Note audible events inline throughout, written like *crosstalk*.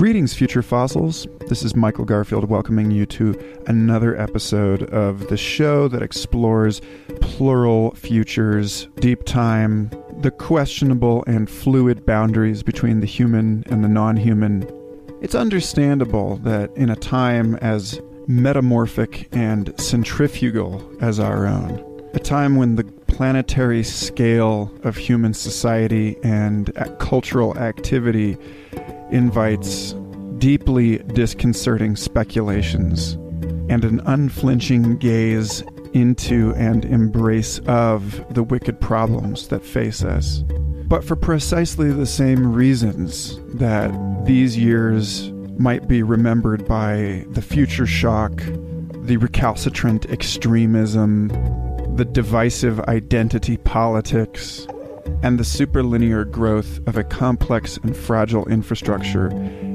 Greetings, future fossils. This is Michael Garfield welcoming you to another episode of the show that explores plural futures, deep time, the questionable and fluid boundaries between the human and the non human. It's understandable that in a time as metamorphic and centrifugal as our own, a time when the planetary scale of human society and cultural activity invites deeply disconcerting speculations and an unflinching gaze into and embrace of the wicked problems that face us. But for precisely the same reasons that these years might be remembered by the future shock, the recalcitrant extremism, the divisive identity politics, and the superlinear growth of a complex and fragile infrastructure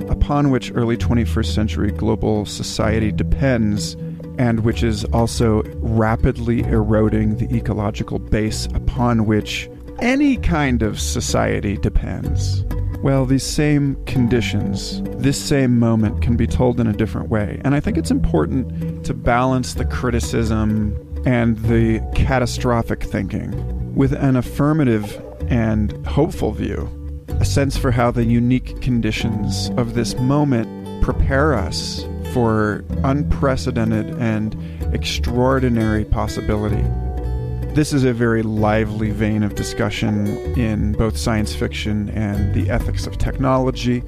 upon which early 21st century global society depends and which is also rapidly eroding the ecological base upon which any kind of society depends. Well, these same conditions, this same moment can be told in a different way. And I think it's important to balance the criticism and the catastrophic thinking with an affirmative and hopeful view, a sense for how the unique conditions of this moment prepare us for unprecedented and extraordinary possibility. This is a very lively vein of discussion in both science fiction and the ethics of technology,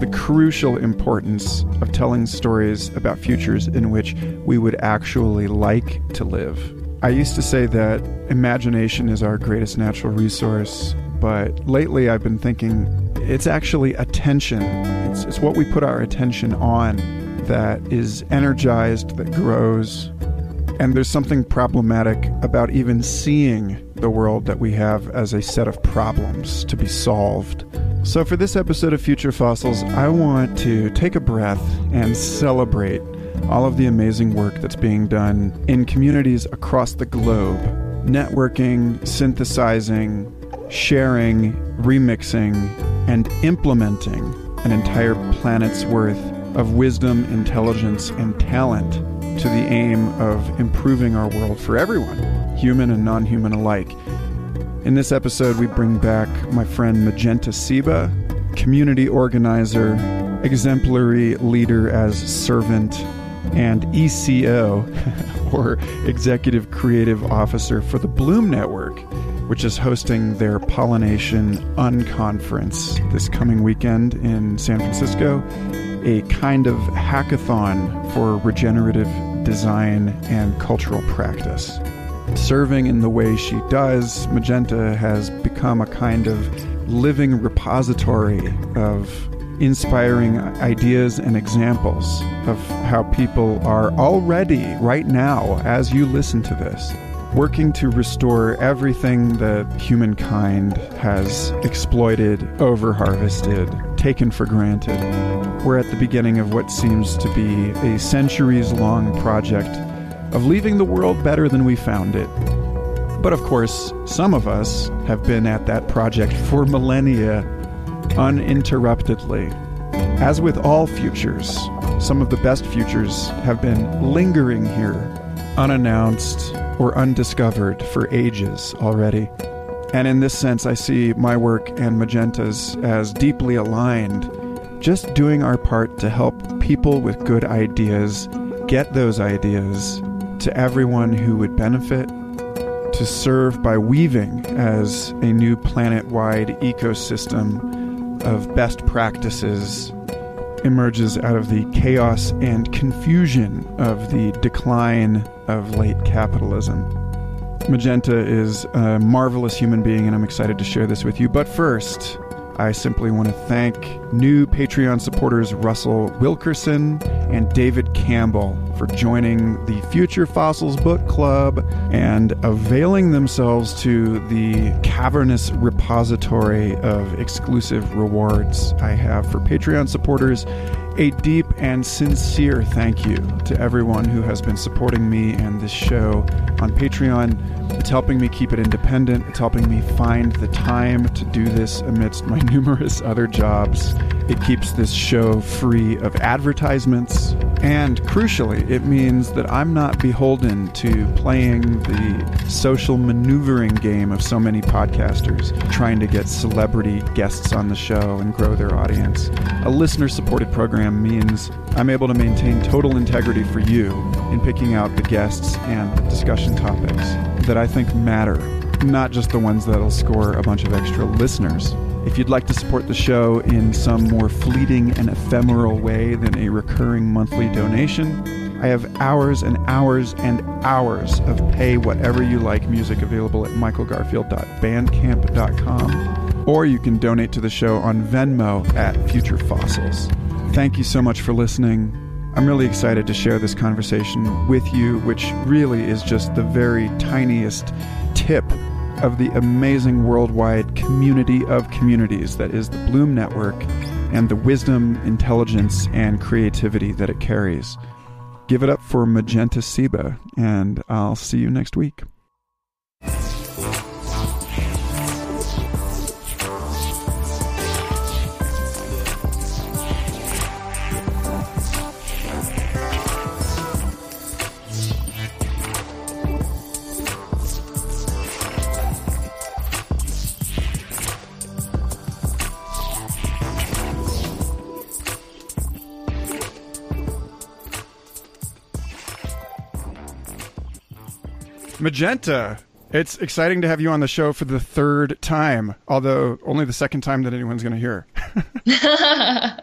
the crucial importance of telling stories about futures in which we would actually like to live I used to say that imagination is our greatest natural resource, but lately I've been thinking it's actually attention. It's, it's what we put our attention on that is energized, that grows. And there's something problematic about even seeing the world that we have as a set of problems to be solved. So, for this episode of Future Fossils, I want to take a breath and celebrate all of the amazing work that's being done in communities across the globe networking, synthesizing, sharing, remixing, and implementing an entire planet's worth of wisdom, intelligence, and talent to the aim of improving our world for everyone, human and non human alike. In this episode, we bring back my friend Magenta Ceiba, community organizer, exemplary leader as servant, and ECO, *laughs* or Executive Creative Officer for the Bloom Network, which is hosting their Pollination Unconference this coming weekend in San Francisco, a kind of hackathon for regenerative design and cultural practice. Serving in the way she does, Magenta has become a kind of living repository of inspiring ideas and examples of how people are already, right now, as you listen to this, working to restore everything that humankind has exploited, over harvested, taken for granted. We're at the beginning of what seems to be a centuries long project of leaving the world better than we found it. But of course, some of us have been at that project for millennia uninterruptedly. As with all futures, some of the best futures have been lingering here, unannounced or undiscovered for ages already. And in this sense, I see my work and Magenta's as deeply aligned, just doing our part to help people with good ideas get those ideas to everyone who would benefit to serve by weaving as a new planet wide ecosystem of best practices emerges out of the chaos and confusion of the decline of late capitalism. Magenta is a marvelous human being, and I'm excited to share this with you. But first, I simply want to thank new Patreon supporters Russell Wilkerson and David Campbell for joining the Future Fossils Book Club and availing themselves to the cavernous repository of exclusive rewards I have for Patreon supporters. A deep and sincere thank you to everyone who has been supporting me and this show on Patreon. It's helping me keep it independent. It's helping me find the time to do this amidst my *laughs* numerous other jobs. It keeps this show free of advertisements. And crucially, it means that I'm not beholden to playing the social maneuvering game of so many podcasters, trying to get celebrity guests on the show and grow their audience. A listener supported program means I'm able to maintain total integrity for you in picking out the guests and the discussion topics that I think matter, not just the ones that'll score a bunch of extra listeners. If you'd like to support the show in some more fleeting and ephemeral way than a recurring monthly donation, I have hours and hours and hours of pay whatever you like music available at michaelgarfield.bandcamp.com, or you can donate to the show on Venmo at Future Fossils. Thank you so much for listening. I'm really excited to share this conversation with you, which really is just the very tiniest tip of the amazing worldwide community of communities that is the Bloom Network and the wisdom, intelligence, and creativity that it carries. Give it up for Magenta Ceiba, and I'll see you next week. Magenta. It's exciting to have you on the show for the third time, although only the second time that anyone's going to hear. *laughs*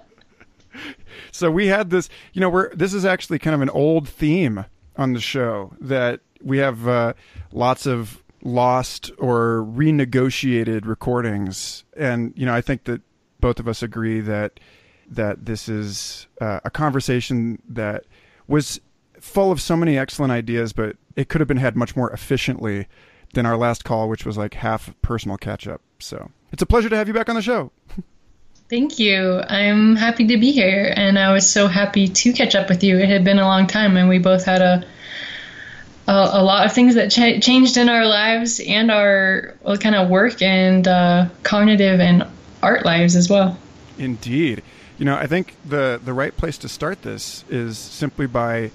so we had this, you know, we're this is actually kind of an old theme on the show that we have uh, lots of lost or renegotiated recordings, and you know, I think that both of us agree that that this is uh, a conversation that was full of so many excellent ideas, but it could have been had much more efficiently than our last call, which was like half personal catch up. So it's a pleasure to have you back on the show. *laughs* Thank you. I'm happy to be here, and I was so happy to catch up with you. It had been a long time, and we both had a a, a lot of things that ch- changed in our lives and our well, kind of work and uh, cognitive and art lives as well. Indeed. You know, I think the the right place to start this is simply by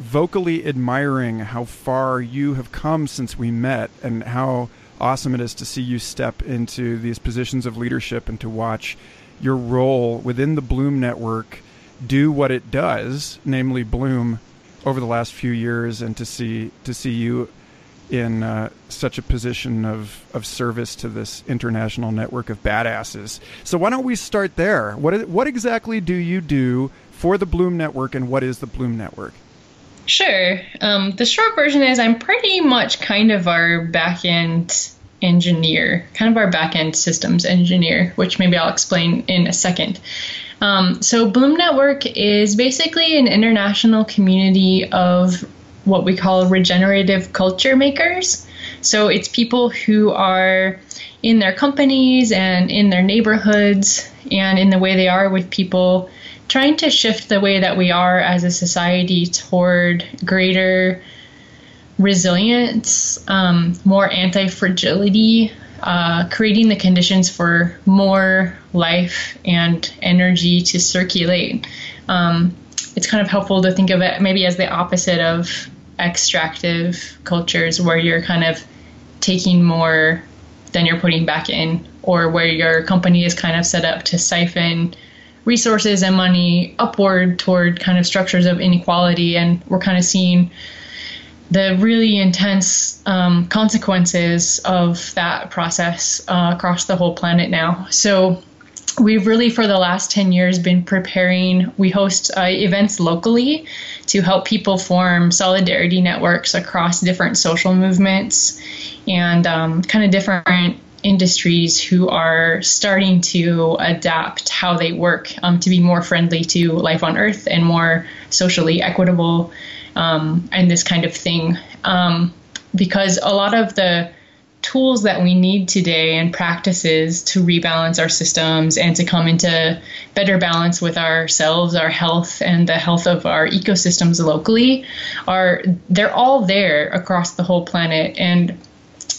vocally admiring how far you have come since we met and how awesome it is to see you step into these positions of leadership and to watch your role within the Bloom network do what it does, namely bloom over the last few years and to see to see you in uh, such a position of, of service to this international network of badasses. So why don't we start there? What what exactly do you do for the Bloom Network, and what is the Bloom Network? Sure. Um, the short version is I'm pretty much kind of our backend engineer, kind of our backend systems engineer, which maybe I'll explain in a second. Um, so, Bloom Network is basically an international community of what we call regenerative culture makers. So, it's people who are in their companies and in their neighborhoods and in the way they are with people trying to shift the way that we are as a society toward greater resilience, um, more anti fragility, uh, creating the conditions for more life and energy to circulate. Um, it's kind of helpful to think of it maybe as the opposite of extractive cultures where you're kind of taking more than you're putting back in, or where your company is kind of set up to siphon resources and money upward toward kind of structures of inequality. And we're kind of seeing the really intense um, consequences of that process uh, across the whole planet now. So we've really for the last 10 years been preparing we host uh, events locally to help people form solidarity networks across different social movements and um, kind of different industries who are starting to adapt how they work um, to be more friendly to life on Earth and more socially equitable um, and this kind of thing. Um, because a lot of the tools that we need today and practices to rebalance our systems and to come into better balance with ourselves, our health, and the health of our ecosystems locally are they're all there across the whole planet and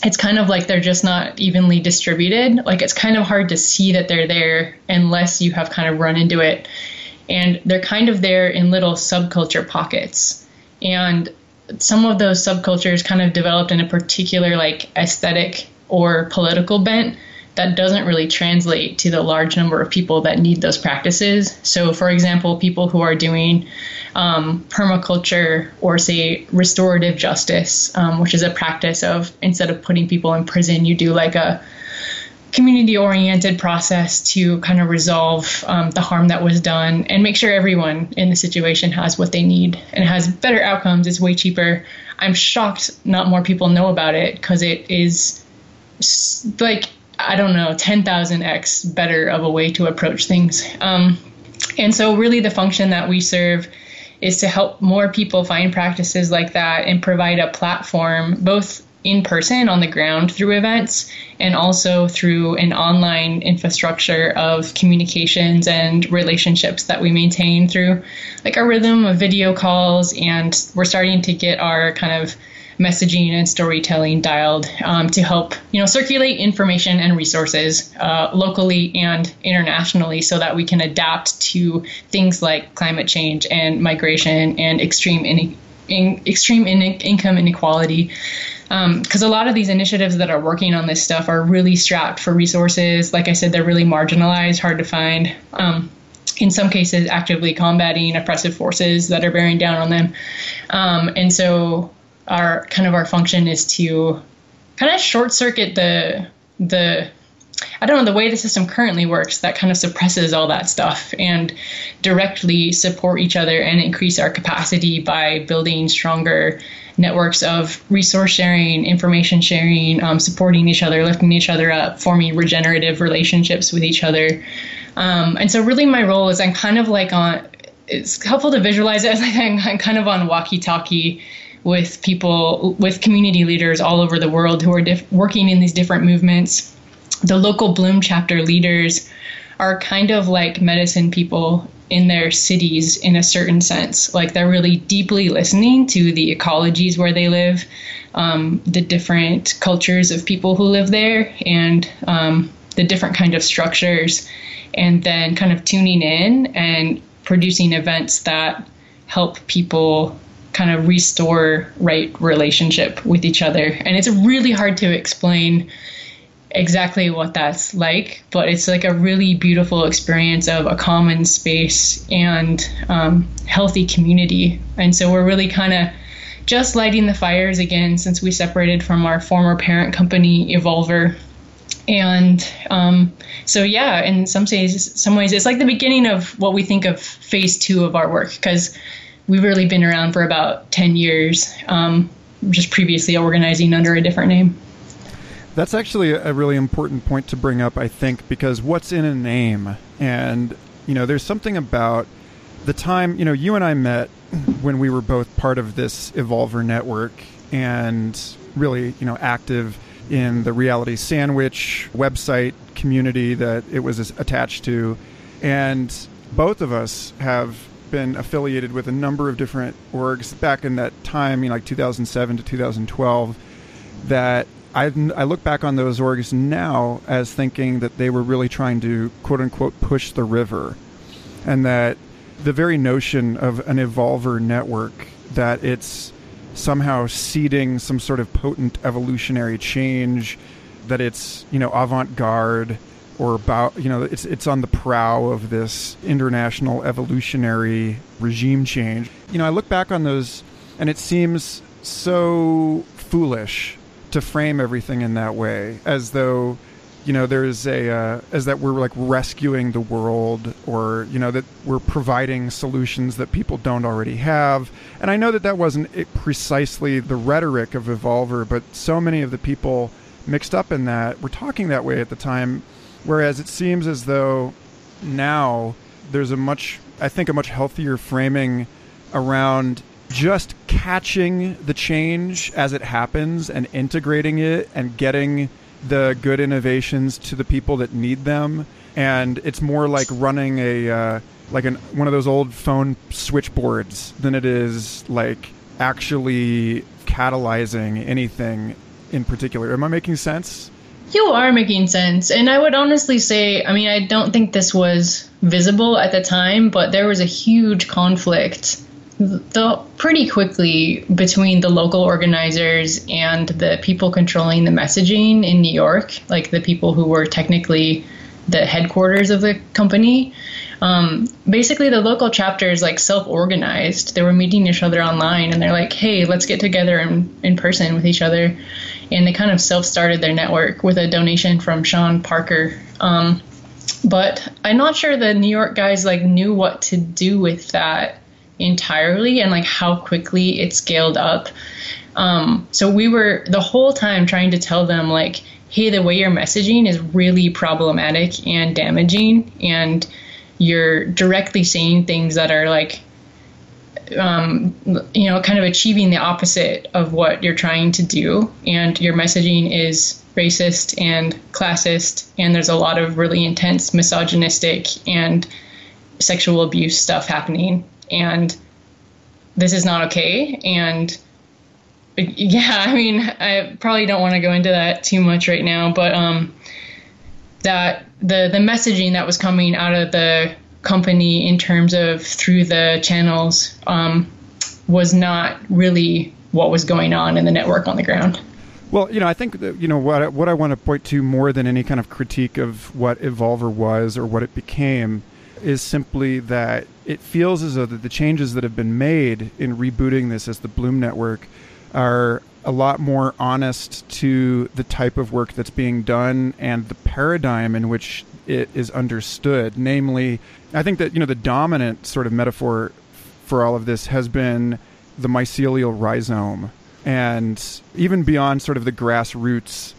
it's kind of like they're just not evenly distributed. Like it's kind of hard to see that they're there unless you have kind of run into it. And they're kind of there in little subculture pockets. And some of those subcultures kind of developed in a particular like aesthetic or political bent that doesn't really translate to the large number of people that need those practices. So, for example, people who are doing um, permaculture or, say, restorative justice, um, which is a practice of instead of putting people in prison, you do like a community oriented process to kind of resolve um, the harm that was done and make sure everyone in the situation has what they need and has better outcomes. It's way cheaper. I'm shocked not more people know about it because it is like, I don't know, 10,000x better of a way to approach things. Um, and so, really, the function that we serve is to help more people find practices like that and provide a platform, both in person on the ground through events and also through an online infrastructure of communications and relationships that we maintain through like a rhythm of video calls and we're starting to get our kind of messaging and storytelling dialed um, to help you know circulate information and resources uh, locally and internationally so that we can adapt to things like climate change and migration and extreme in, in extreme in, income inequality because um, a lot of these initiatives that are working on this stuff are really strapped for resources. Like I said, they're really marginalized, hard to find. Um, in some cases, actively combating oppressive forces that are bearing down on them. Um, and so, our kind of our function is to kind of short circuit the the I don't know the way the system currently works that kind of suppresses all that stuff and directly support each other and increase our capacity by building stronger networks of resource sharing, information sharing, um, supporting each other, lifting each other up, forming regenerative relationships with each other. Um, and so, really, my role is I'm kind of like on. It's helpful to visualize it as like I'm kind of on walkie-talkie with people, with community leaders all over the world who are working in these different movements. The local Bloom chapter leaders are kind of like medicine people in their cities in a certain sense. Like they're really deeply listening to the ecologies where they live, um, the different cultures of people who live there, and um, the different kind of structures, and then kind of tuning in and producing events that help people kind of restore right relationship with each other. And it's really hard to explain exactly what that's like, but it's like a really beautiful experience of a common space and um, healthy community. And so we're really kind of just lighting the fires again since we separated from our former parent company, Evolver. And um, so, yeah, in some ways, some ways, it's like the beginning of what we think of phase two of our work because we've really been around for about 10 years, um, just previously organizing under a different name. That's actually a really important point to bring up, I think, because what's in a name? And, you know, there's something about the time, you know, you and I met when we were both part of this Evolver network and really, you know, active in the Reality Sandwich website community that it was attached to. And both of us have been affiliated with a number of different orgs back in that time, you know, like 2007 to 2012, that I, I look back on those orgs now as thinking that they were really trying to quote unquote push the river, and that the very notion of an evolver network that it's somehow seeding some sort of potent evolutionary change, that it's you know avant garde or about you know it's it's on the prow of this international evolutionary regime change. You know, I look back on those and it seems so foolish to frame everything in that way, as though you know there's a uh, as that we're like rescuing the world or you know that we're providing solutions that people don't already have and i know that that wasn't precisely the rhetoric of evolver but so many of the people mixed up in that were talking that way at the time. Whereas it seems as though now there's a much, I think, a much healthier framing around just catching the change as it happens and integrating it and getting the good innovations to the people that need them. And it's more like running a uh, like an one of those old phone switchboards than it is like actually catalyzing anything in particular. Am I making sense? You are making sense. And I would honestly say, I mean, I don't think this was visible at the time, but there was a huge conflict the, pretty quickly between the local organizers and the people controlling the messaging in New York, like the people who were technically the headquarters of the company. Um, basically, the local chapters like self-organized. They were meeting each other online, and they're like, "Hey, let's get together in, in person with each other." And they kind of self-started their network with a donation from Sean Parker. Um, but I'm not sure the New York guys like knew what to do with that entirely and like how quickly it scaled up. Um, so we were the whole time trying to tell them like, hey, the way you're messaging is really problematic and damaging, and you're directly saying things that are like, um, you know, kind of achieving the opposite of what you're trying to do, and your messaging is racist and classist, and there's a lot of really intense misogynistic and sexual abuse stuff happening and this is not okay. And *laughs* yeah, I mean, I probably don't want to go into that too much right now, but um, that the the messaging that was coming out of the company in terms of through the channels um, was not really what was going on in the network on the ground. Well, you know, I think that, you know what what I want to point to more than any kind of critique of what Evolver was or what it became is simply that it feels as though that the changes that have been made in rebooting this as the Bloom Network are a lot more honest to the type of work that's being done and the paradigm in which it is understood. Namely, I think that you know the dominant sort of metaphor for all of this has been the mycelial rhizome, and even beyond sort of the grassroots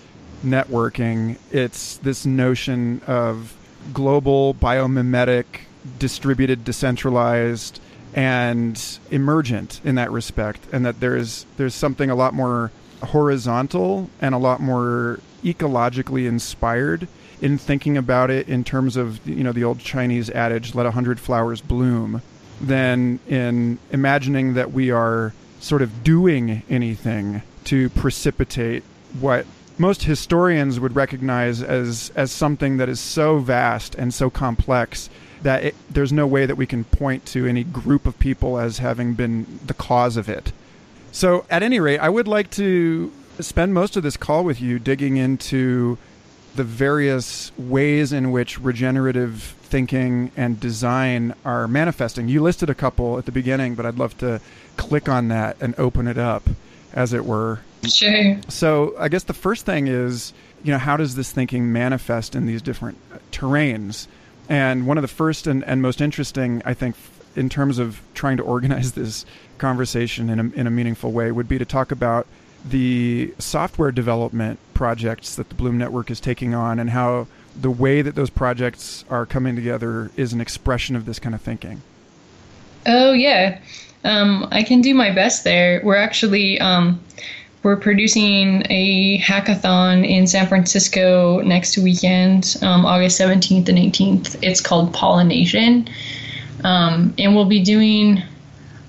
networking, it's this notion of global, biomimetic, distributed, decentralized, and emergent in that respect, and that there's there's something a lot more horizontal and a lot more ecologically inspired in thinking about it in terms of you know the old Chinese adage "let a hundred flowers bloom," than in imagining that we are sort of doing anything to precipitate what most historians would recognize as as something that is so vast and so complex that it, there's no way that we can point to any group of people as having been the cause of it. So, at any rate, I would like to spend most of this call with you digging into the various ways in which regenerative thinking and design are manifesting. You listed a couple at the beginning, but I'd love to click on that and open it up, as it were. Sure. So, I guess the first thing is, you know, how does this thinking manifest in these different uh, terrains? And one of the first and, and most interesting, I think, in terms of trying to organize *laughs* this conversation in a, in a meaningful way, would be to talk about the software development projects that the Bloom Network is taking on and how the way that those projects are coming together is an expression of this kind of thinking. Oh, yeah. Um, I can do my best there. We're actually. Um, we're producing a hackathon in San Francisco next weekend, um, August 17th and 18th. It's called Pollination. Um, and we'll be doing,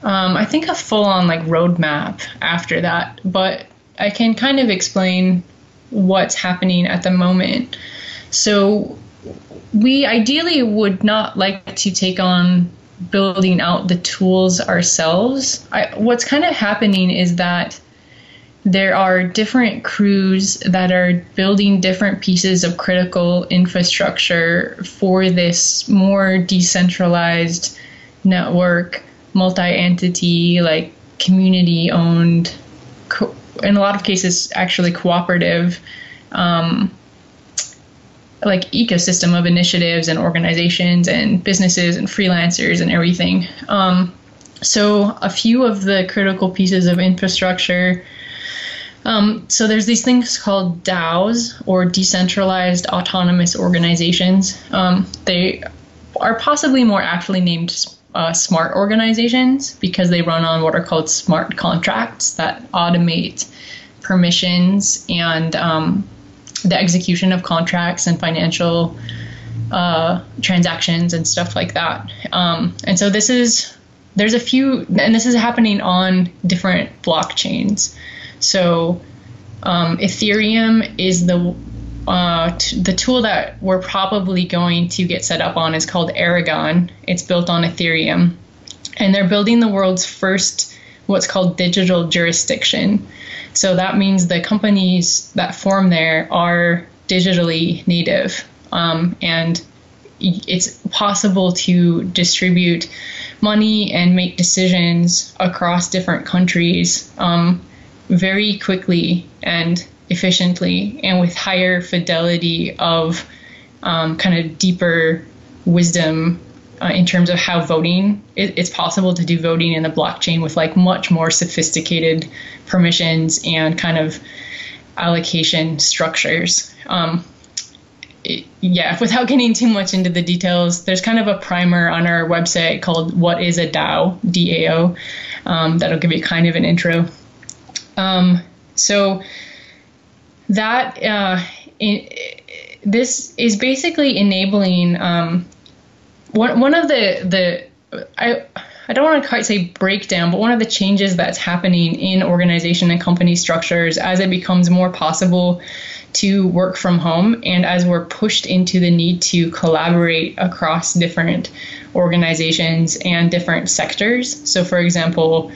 um, I think, a full on like roadmap after that. But I can kind of explain what's happening at the moment. So, we ideally would not like to take on building out the tools ourselves. I, what's kind of happening is that there are different crews that are building different pieces of critical infrastructure for this more decentralized network, multi entity, like community owned, co- in a lot of cases, actually cooperative. Um, like ecosystem of initiatives and organizations and businesses and freelancers and everything. Um, so a few of the critical pieces of infrastructure Um, so there's these things called DAOs or decentralized autonomous organizations. Um, they are possibly more aptly named uh, smart organizations because they run on what are called smart contracts that automate permissions and um, the execution of contracts and financial uh, transactions and stuff like that. Um, and so this is there's a few, and this is happening on different blockchains. So um, Ethereum is the uh, t- the tool that we're probably going to get set up on is called Aragon. It's built on Ethereum, and they're building the world's first what's called digital jurisdiction. So that means the companies that form there are digitally native, um, and it's possible to distribute money and make decisions across different countries um, very quickly and efficiently and with higher fidelity of um, kind of deeper wisdom uh, in terms of how voting it, it's possible to do voting in the blockchain with like much more sophisticated permissions and kind of allocation structures. Um, it, yeah without getting too much into the details there's kind of a primer on our website called what is a dao dao um, that'll give you kind of an intro. Um, so that uh, in, this is basically enabling um, one one of the the I I don't want to quite say breakdown, but one of the changes that's happening in organization and company structures as it becomes more possible to work from home and as we're pushed into the need to collaborate across different organizations and different sectors. So, for example,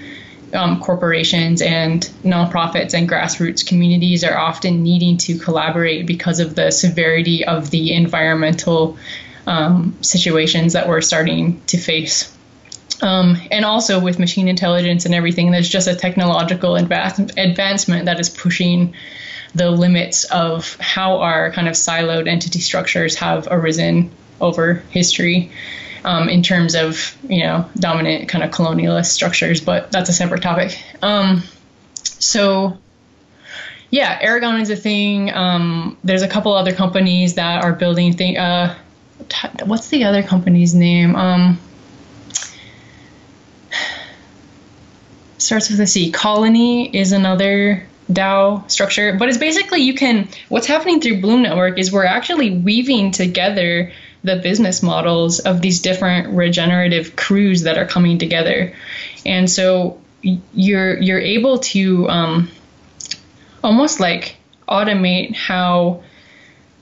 um, corporations and nonprofits and grassroots communities are often needing to collaborate because of the severity of the environmental um, situations that we're starting to face. Um, and also with machine intelligence and everything, there's just a technological advance- advancement that is pushing the limits of how our kind of siloed entity structures have arisen over history um, in terms of you know dominant kind of colonialist structures, but that's a separate topic. Um, so yeah, Aragon is a thing. Um, there's a couple other companies that are building thing. Uh, t- what's the other company's name? Um, starts with a C. Colony is another DAO structure, but it's basically you can. What's happening through Bloom Network is we're actually weaving together the business models of these different regenerative crews that are coming together, and so you're you're able to um, almost like automate how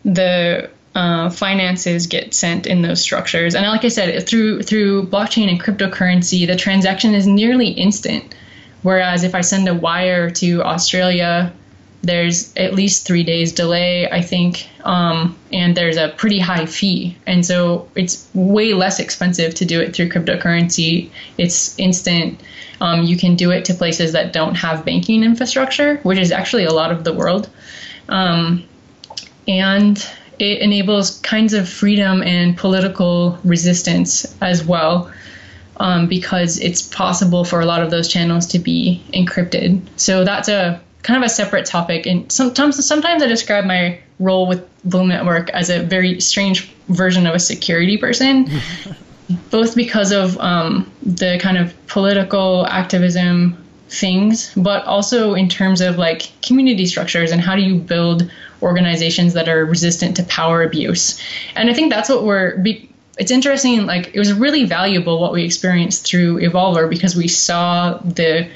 the uh, finances get sent in those structures. And like I said, through through blockchain and cryptocurrency, the transaction is nearly instant. Whereas if I send a wire to Australia, there's at least three days delay, I think, um, and there's a pretty high fee. And so it's way less expensive to do it through cryptocurrency. It's instant. Um, you can do it to places that don't have banking infrastructure, which is actually a lot of the world. Um, and it enables kinds of freedom and political resistance as well. Um, because it's possible for a lot of those channels to be encrypted. So that's a kind of a separate topic. And sometimes sometimes I describe my role with Bloom Network as a very strange version of a security person, *laughs* both because of um, the kind of political activism things, but also in terms of like community structures and how do you build organizations that are resistant to power abuse. And I think that's what we're. Be- it's interesting. Like it was really valuable what we experienced through Evolver because we saw the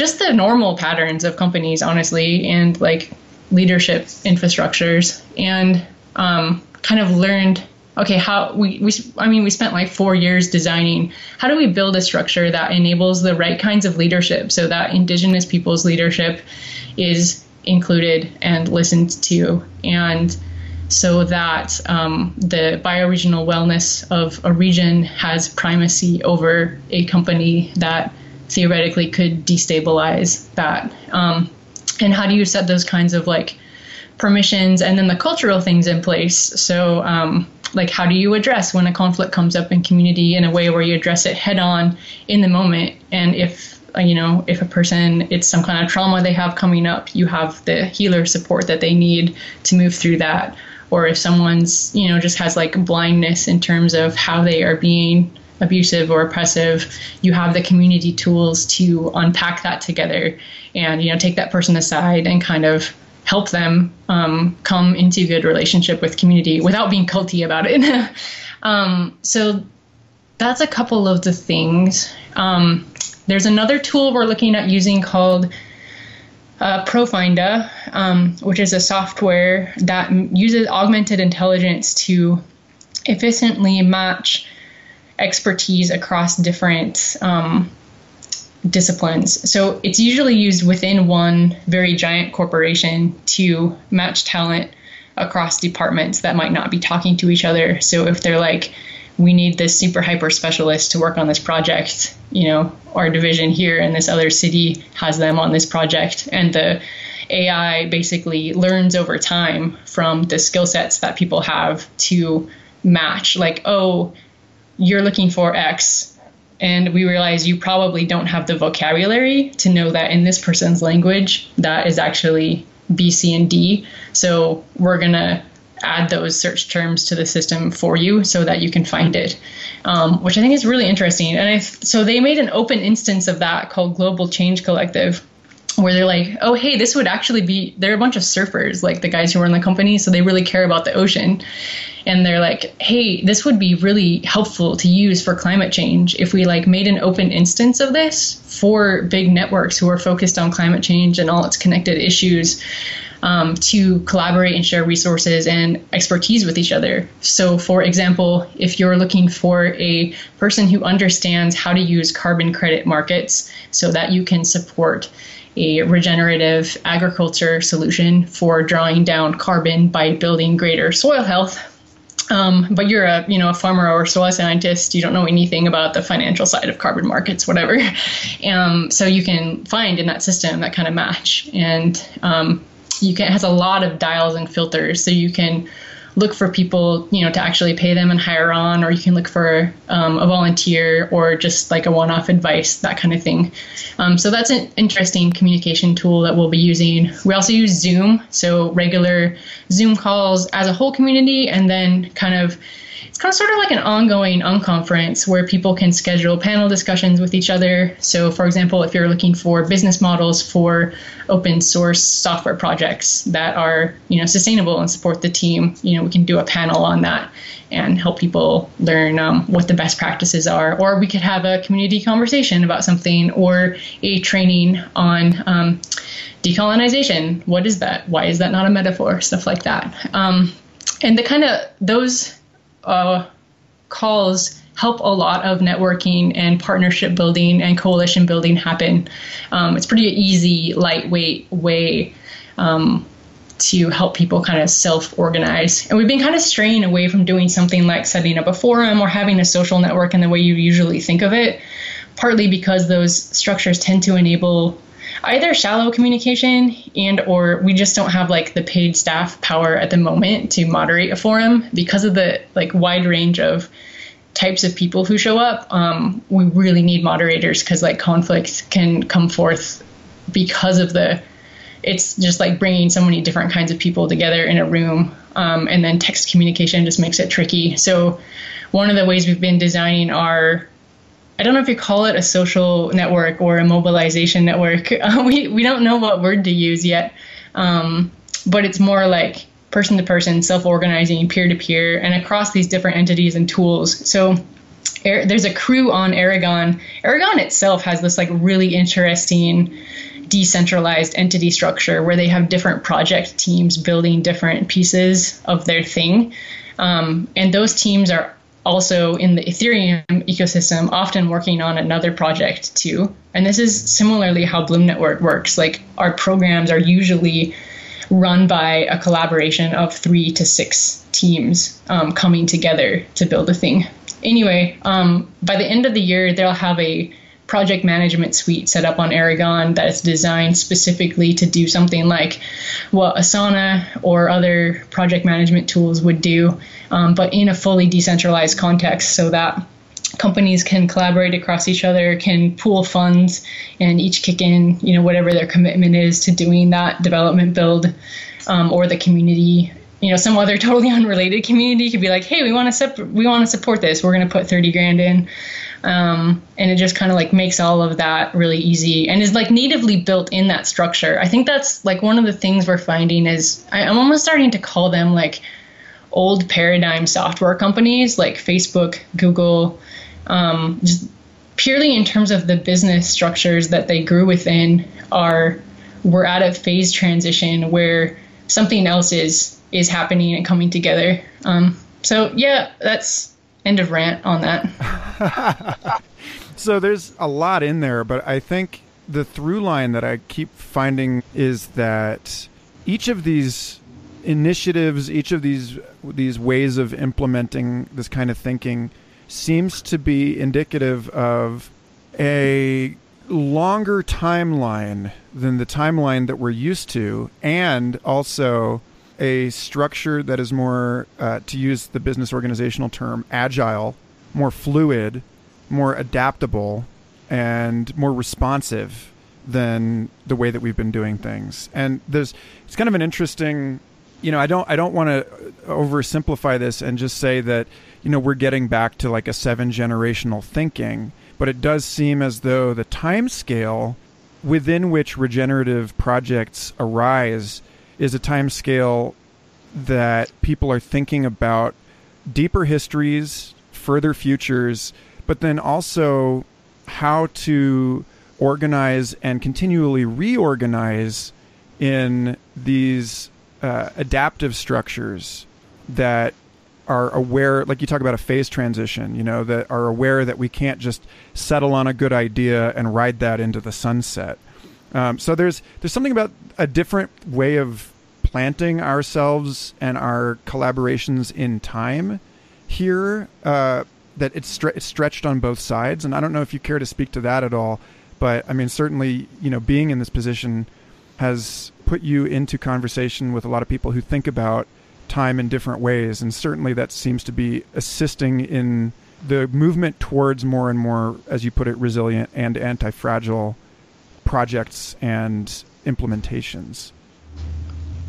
just the normal patterns of companies, honestly, and like leadership infrastructures, and um, kind of learned okay how we, we i mean we spent like four years designing. How do we build a structure that enables the right kinds of leadership so that indigenous people's leadership is included and listened to and so that um, the bioregional wellness of a region has primacy over a company that theoretically could destabilize that. Um, and how do you set those kinds of like permissions and then the cultural things in place? So, um, like, how do you address when a conflict comes up in community in a way where you address it head on in the moment? And if uh, you know, if a person, it's some kind of trauma they have coming up, you have the healer support that they need to move through that. Or if someone's, you know, just has like blindness in terms of how they are being abusive or oppressive, you have the community tools to unpack that together and, you know, take that person aside and kind of help them um, come into good relationship with community without being culty about it. *laughs* um, so that's a couple of the things. Um, there's another tool we're looking at using called uh, Profinder, um, which is a software that uses augmented intelligence to efficiently match expertise across different um, disciplines. So it's usually used within one very giant corporation to match talent across departments that might not be talking to each other. So if they're like, we need this super hyper specialist to work on this project, you know, our division here in this other city has them on this project, and the AI basically learns over time from the skill sets that people have to match. Like, oh, you're looking for X, and we realize you probably don't have the vocabulary to know that in this person's language, that is actually B, C, and D. So we're going to add those search terms to the system for you so that you can find it, um, which I think is really interesting. And I, so they made an open instance of that called Global Change Collective. Where they're like, oh, hey, this would actually be, they're a bunch of surfers, like the guys who run the company, so they really care about the ocean and they're like hey this would be really helpful to use for climate change if we like made an open instance of this for big networks who are focused on climate change and all its connected issues um, to collaborate and share resources and expertise with each other. So, for example, if you're looking for a person who understands how to use carbon credit markets so that you can support a regenerative agriculture solution for drawing down carbon by building greater soil health, um, but you're a you know a farmer or soil scientist. You don't know anything about the financial side of carbon markets, whatever. *laughs* Um, so you can find in that system that kind of match, and um, you can has a lot of dials and filters, so you can look for people, you know, to actually pay them and hire on, or you can look for um, a volunteer or just like a one-off advice, that kind of thing. Um, so that's an interesting communication tool that we'll be using. We also use Zoom, so regular Zoom calls as a whole community, and then kind of kind of sort of like an ongoing unconference where people can schedule panel discussions with each other. So, for example, if you're looking for business models for open source software projects that are, you know, sustainable and support the team, you know, we can do a panel on that and help people learn um, what the best practices are. Or we could have a community conversation about something or a training on um, decolonization. What is that? Why is that not a metaphor? Stuff like that. Um, and the kind of those uh, calls help a lot of networking and partnership building and coalition building happen. Um, it's pretty easy, lightweight way um, to help people kind of self organize. And we've been kind of straying away from doing something like setting up a forum or having a social network in the way you usually think of it, partly because those structures tend to enable either shallow communication and or we just don't have like the paid staff power at the moment to moderate a forum. Because of the like wide range of types of people who show up um, we really need moderators because like conflicts can come forth because of the it's just like bringing so many different kinds of people together in a room um, and then text communication just makes it tricky. So one of the ways we've been designing our I don't know if you call it a social network or a mobilization network. *laughs* Uh, we we don't know what word to use yet, um, but it's more like person to person, self organizing, peer to peer, and across these different entities and tools. So er, there's a crew on Aragon. Aragon itself has this like really interesting decentralized entity structure where they have different project teams building different pieces of their thing. Um, and those teams are also in the Ethereum ecosystem, often working on another project too. And this is similarly how Bloom Network works. Like our programs are usually run by a collaboration of three to six teams um, coming together to build a thing. Anyway, um, by the end of the year, they'll have a project management suite set up on Aragon that is designed specifically to do something like what Asana or other project management tools would do, um, but in a fully decentralized context so that companies can collaborate across each other, can pool funds, and each kick in, you know, whatever their commitment is to doing that development build, um, or the community. You know, some other *laughs* totally unrelated community could be like, "Hey, we want to sep- we want to support this. We're going to put thirty grand in," um, and it just kind of like makes all of that really easy and is like natively built in that structure. I think that's like one of the things we're finding is I, I'm almost starting to call them like old paradigm software companies like Facebook, Google, um, just purely in terms of the business structures that they grew within are we're at a phase transition where something else is is happening and coming together. Um, so yeah, that's end of rant on that. *laughs* so there's a lot in there, but I think the through line that I keep finding is that each of these initiatives, each of these these ways of implementing this kind of thinking seems to be indicative of a longer timeline than the timeline that we're used to, and also a structure that is more, uh, to use the business organizational term, agile, more fluid, more adaptable, and more responsive than the way that we've been doing things. And there's it's kind of an interesting you know, I don't I don't want to oversimplify this and just say that you know we're getting back to like a seven generational thinking, but it does seem as though the time scale within which regenerative projects arise is a time scale that people are thinking about deeper histories, further futures, but then also how to organize and continually reorganize in these uh, adaptive structures that are aware, like you talk about a phase transition, you know, that are aware that we can't just settle on a good idea and ride that into the sunset. Um, so there's there's something about a different way of planting ourselves and our collaborations in time here uh, that it's, stre- it's stretched on both sides. And I don't know if you care to speak to that at all, but I mean certainly you know being in this position has put you into conversation with a lot of people who think about time in different ways, and certainly that seems to be assisting in the movement towards more and more, as you put it, resilient and anti-fragile projects and implementations.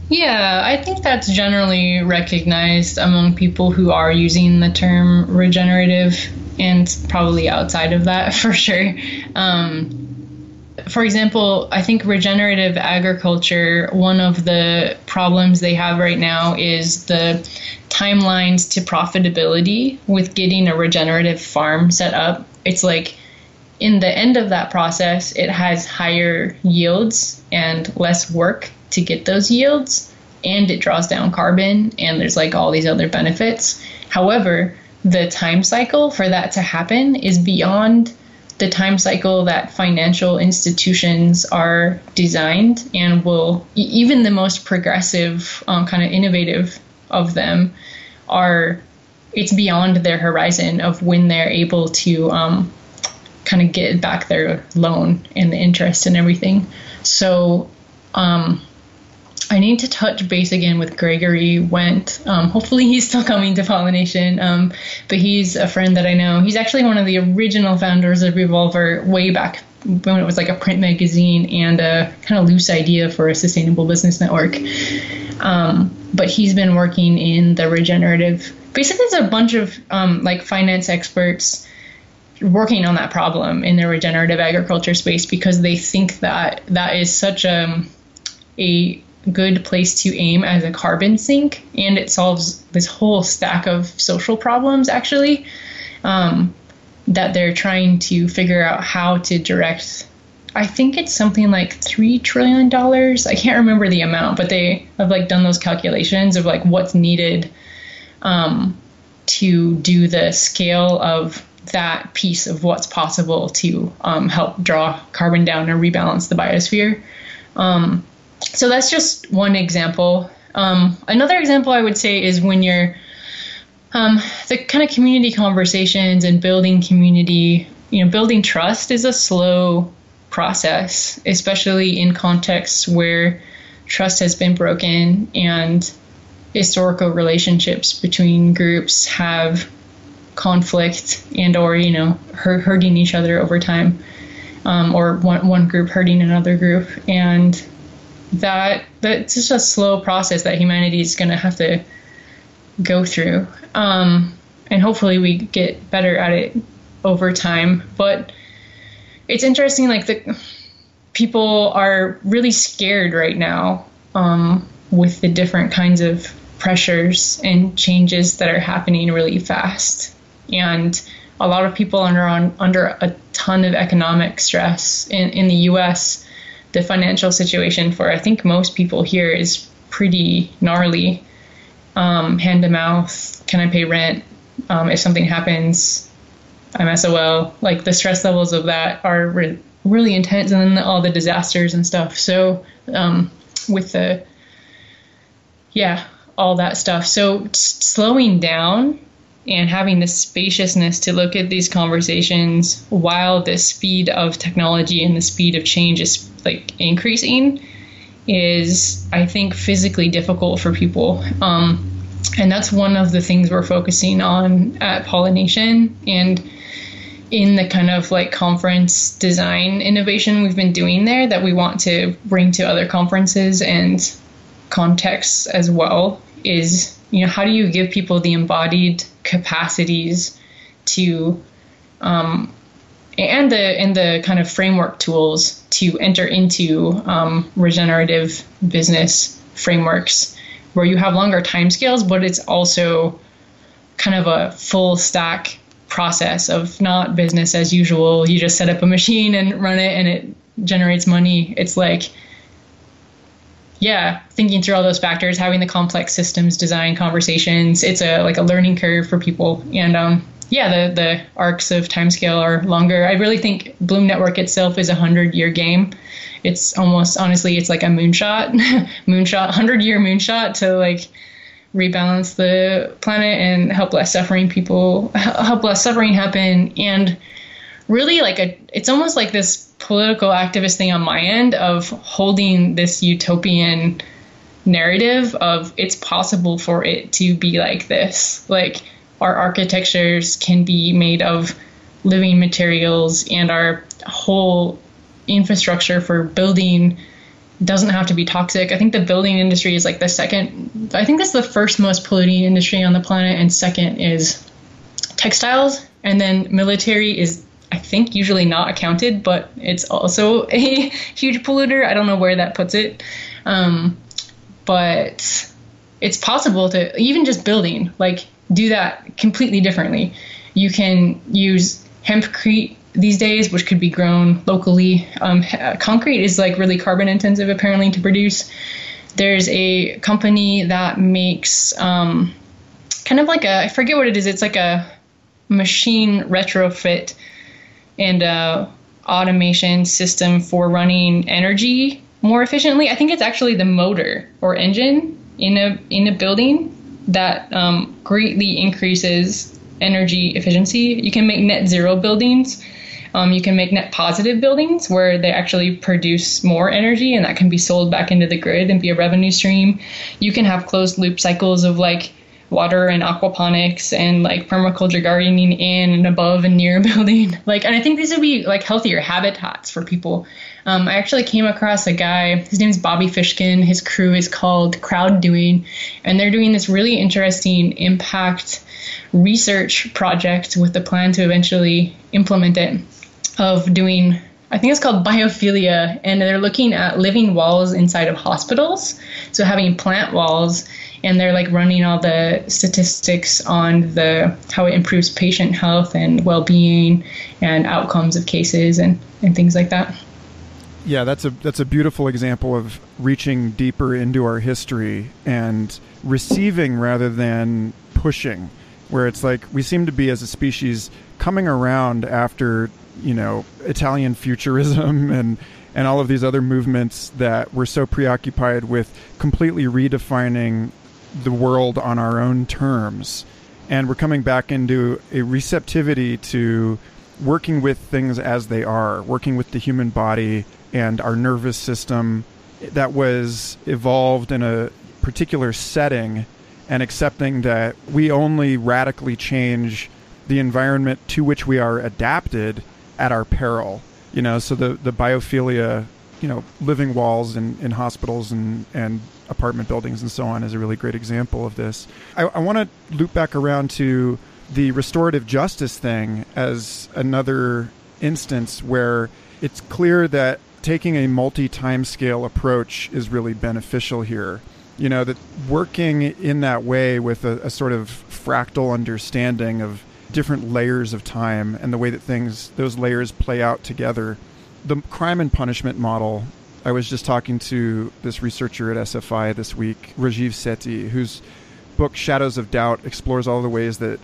Yeah, I think that's generally recognized among people who are using the term regenerative and probably outside of that *laughs* for sure. Um, for example, I think regenerative agriculture, one of the problems they have right now is the timelines to profitability with getting a regenerative farm set up. It's like in the end of that process, it has higher yields and less work to get those yields, and it draws down carbon, and there's like all these other benefits. However, the time cycle for that to happen is beyond the time cycle that financial institutions are designed and will even the most progressive um, kind of innovative of them are it's beyond their horizon of when they're able to um, kind of get back their loan and the interest and everything. So um, I need to touch base again with Gregory Wendt. Um, hopefully, he's still coming to pollination, um, but he's a friend that I know. He's actually one of the original founders of Revolver way back when it was like a print magazine and a kind of loose idea for a sustainable business network. Um, but he's been working in the regenerative. Basically, there's a bunch of um, like finance experts working on that problem in the regenerative agriculture space because they think that that is such a a good place to aim as a carbon sink, and it solves this whole stack of social problems actually um, that they're trying to figure out how to direct. I think it's something like three trillion dollars. I can't remember the amount, but they have like done those calculations of like what's needed um, to do the scale of that piece of what's possible to um, help draw carbon down and rebalance the biosphere. Um, so that's just one example. Um, another example I would say is when you're um, the kind of community conversations and building community, you know, building trust is a slow process, especially in contexts where trust has been broken and historical relationships between groups have conflict and or you know hurting each other over time um, or one, one group hurting another group and that that's just a slow process that humanity is going to have to go through um, and hopefully we get better at it over time but it's interesting like the people are really scared right now um, with the different kinds of pressures and changes that are happening really fast and a lot of people are on, under a ton of economic stress in, in the US. The financial situation for I think most people here is pretty gnarly. Um, hand to mouth, can I pay rent? Um, if something happens, I'm SOL. Like the stress levels of that are re- really intense, and then all the disasters and stuff. So um, with the yeah, all that stuff. So slowing down and having the spaciousness to look at these conversations while the speed of technology and the speed of change is like increasing is i think physically difficult for people. Um, and that's one of the things we're focusing on at pollination and in the kind of like conference design innovation we've been doing there that we want to bring to other conferences and contexts as well is you know how do you give people the embodied capacities to um, and the and the kind of framework tools to enter into um, regenerative business frameworks where you have longer timescales, but it's also kind of a full stack process of not business as usual. You just set up a machine and run it and it generates money. It's like yeah, thinking through all those factors, having the complex systems design conversations, it's a like a learning curve for people. And um, yeah, the the arcs of timescale are longer. I really think Bloom Network itself is a hundred year game. It's almost honestly, it's like a moonshot, *laughs* moonshot, hundred year moonshot to like rebalance the planet and help less suffering people, *laughs* help less suffering happen, and really like a it's almost like this political activist thing on my end of holding this utopian narrative of it's possible for it to be like this like our architectures can be made of living materials and our whole infrastructure for building doesn't have to be toxic. I think the building industry is like the second, I think that's the first most polluting industry on the planet, and second is textiles, and then military is I think usually not accounted, but it's also *laughs* a huge polluter. I don't know where that puts it. Um, but it's possible to even just building, like do that completely differently. You can use hempcrete these days, which could be grown locally. Um, concrete is like really carbon intensive apparently to produce. There's a company that makes um, kind of like a I forget what it is. It's like a machine retrofit and uh, automation system for running energy more efficiently. I think it's actually the motor or engine in a in a building that um, greatly increases energy efficiency. You can make net zero buildings. Um, you can make net positive buildings where they actually produce more energy and that can be sold back into the grid and be a revenue stream. You can have closed loop cycles of like water and aquaponics and like permaculture gardening in and above and near a *laughs* building. Like, and I think these would be like healthier habitats for people. Um, I actually came across a guy, his name is Bobby Fishkin. His crew is called Crowd Doing, and they're doing this really interesting impact research project with the plan to eventually implement it of doing I think it's called biophilia, and they're looking at living walls inside of hospitals. So having plant walls and they're like running all the statistics on the how it improves patient health and well-being and outcomes of cases and, and things like that yeah that's a that's a beautiful example of reaching deeper into our history and receiving rather than pushing where it's like we seem to be as a species coming around after you know Italian futurism *laughs* and and all of these other movements that were so preoccupied with completely redefining the world on our own terms. And we're coming back into a receptivity to working with things as they are, working with the human body and our nervous system that was evolved in a particular setting and accepting that we only radically change the environment to which we are adapted at our peril. You know, so the the biophilia, you know, living walls in, in hospitals and and apartment buildings and so on is a really great example of this. I, I want to loop back around to the restorative justice thing as another instance where it's clear that taking a multi time scale approach is really beneficial here. You know, that working in that way with a, a, sort of fractal understanding of different layers of time and the way that things, those layers play out together. The crime and punishment model I was just talking to this researcher at SFI this week, Rajiv Sethi, whose book Shadows of Doubt explores all the ways that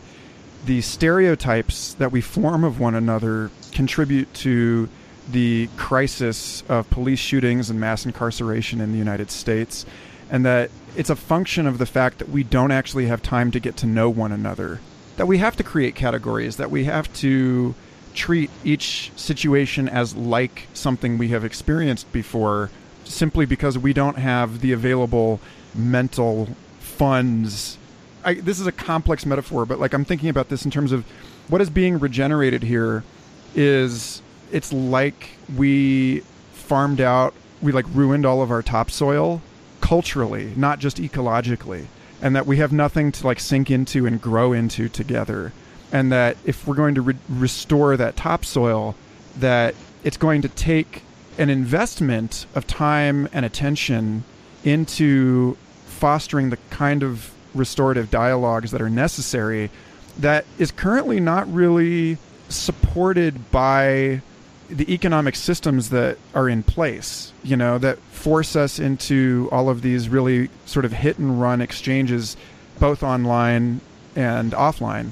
the stereotypes that we form of one another contribute to the crisis of police shootings and mass incarceration in the United States, and that it's a function of the fact that we don't actually have time to get to know one another. That we have to create categories, that we have to treat each situation as like something we have experienced before simply because we don't have the available mental funds. I, this is a complex metaphor, but like I'm thinking about this in terms of what is being regenerated here is it's like we farmed out, we like ruined all of our topsoil culturally, not just ecologically, and that we have nothing to like sink into and grow into together and that if we're going to re- restore that topsoil, that it's going to take an investment of time and attention into fostering the kind of restorative dialogues that are necessary that is currently not really supported by the economic systems that are in place, you know, that force us into all of these really sort of hit and run exchanges, both online and offline.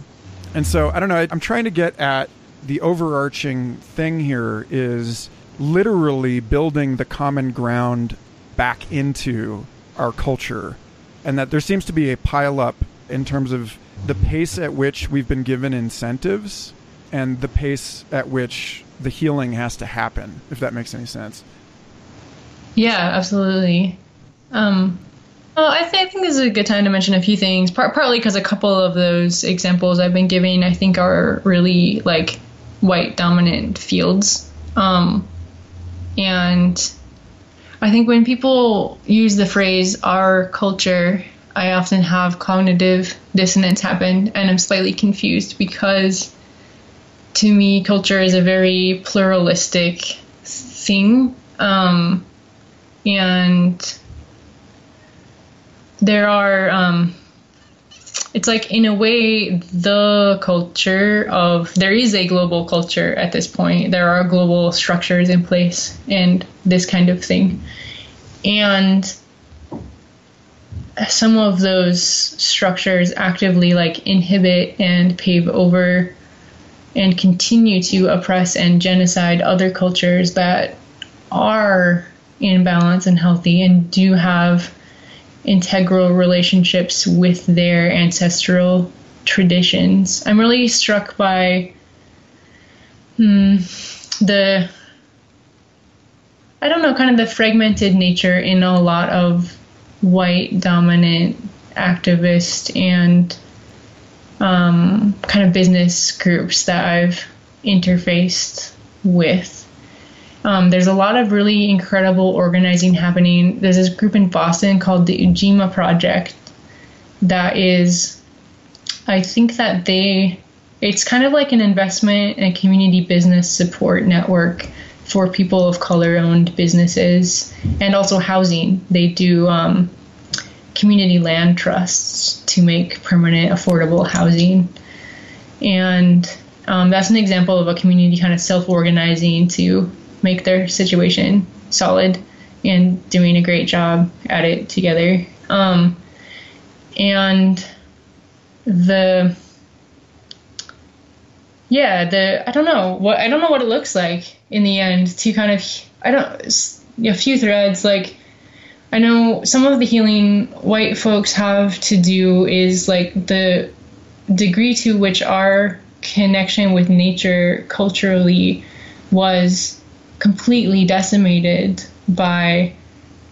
And so I don't know. I'm trying to get at the overarching thing here is literally building the common ground back into our culture, and that there seems to be a pileup in terms of the pace at which we've been given incentives and the pace at which the healing has to happen, if that makes any sense. Yeah, absolutely. Um, well, I, th- I think this is a good time to mention a few things. Part- partly because a couple of those examples I've been giving, I think, are really like white dominant fields. Um, and I think when people use the phrase "our culture," I often have cognitive dissonance happen, and I'm slightly confused because to me, culture is a very pluralistic thing. Um, and there are um, it's like in a way the culture of there is a global culture at this point there are global structures in place and this kind of thing and some of those structures actively like inhibit and pave over and continue to oppress and genocide other cultures that are in balance and healthy and do have integral relationships with their ancestral traditions. I'm really struck by hmm, the, I don't know, kind of the fragmented nature in a lot of white dominant activist and um, kind of business groups that I've interfaced with. Um, there's a lot of really incredible organizing happening. There's this group in Boston called the Ujima Project that is, I think that they, it's kind of like an investment and community business support network for people of color owned businesses and also housing. They do um, community land trusts to make permanent affordable housing. And um, that's an example of a community kind of self organizing to make their situation solid and doing a great job at it together. Um, and the yeah, the I don't know what I don't know what it looks like in the end to kind of I don't a few threads like I know some of the healing white folks have to do is like the degree to which our connection with nature culturally was completely decimated by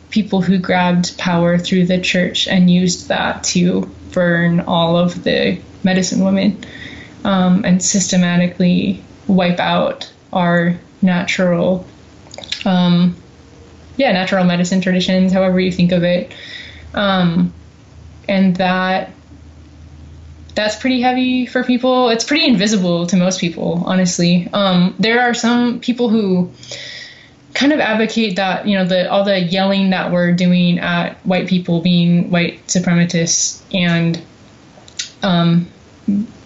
people who grabbed power through the church and used that to burn all of the medicine women. um, and systematically wipe out our natural, um, yeah, natural medicine traditions, however you think of it, um, and that that's pretty heavy for people. It's pretty invisible to most people, honestly. Um, there are some people who kind of advocate that you know the all the yelling that we're doing at white people being white supremacists and um,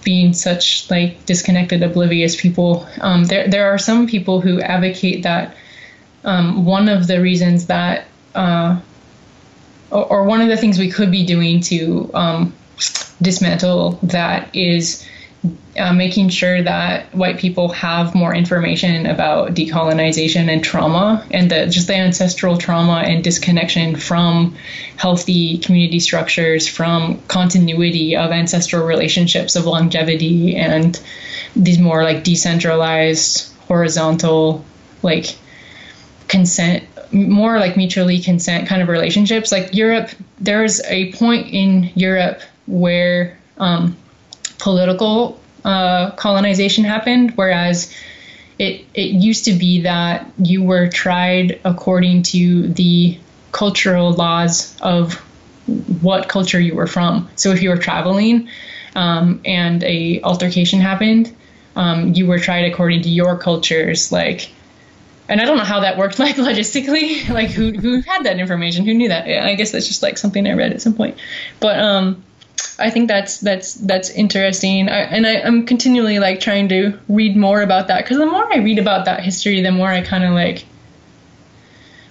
being such like disconnected, oblivious people. Um, there there are some people who advocate that um, one of the reasons that uh, or, or, one of the things we could be doing to um, dismantle that is uh, making sure that white people have more information about decolonization and trauma and the, just the ancestral trauma and disconnection from healthy community structures, from continuity of ancestral relationships of longevity and these more like decentralized, horizontal, like consent more like mutually consent kind of relationships. Like Europe, there's a point in Europe where um, political uh, colonization happened, whereas it it used to be that you were tried according to the cultural laws of what culture you were from. So if you were traveling um, and a altercation happened, um, you were tried according to your cultures, like. And I don't know how that worked, *laughs* like logistically, like who who had that information, who knew that? I guess that's just like something I read at some point. But um, I think that's that's that's interesting, I, and I, am continually like trying to read more about that because the more I read about that history, the more I kind of like,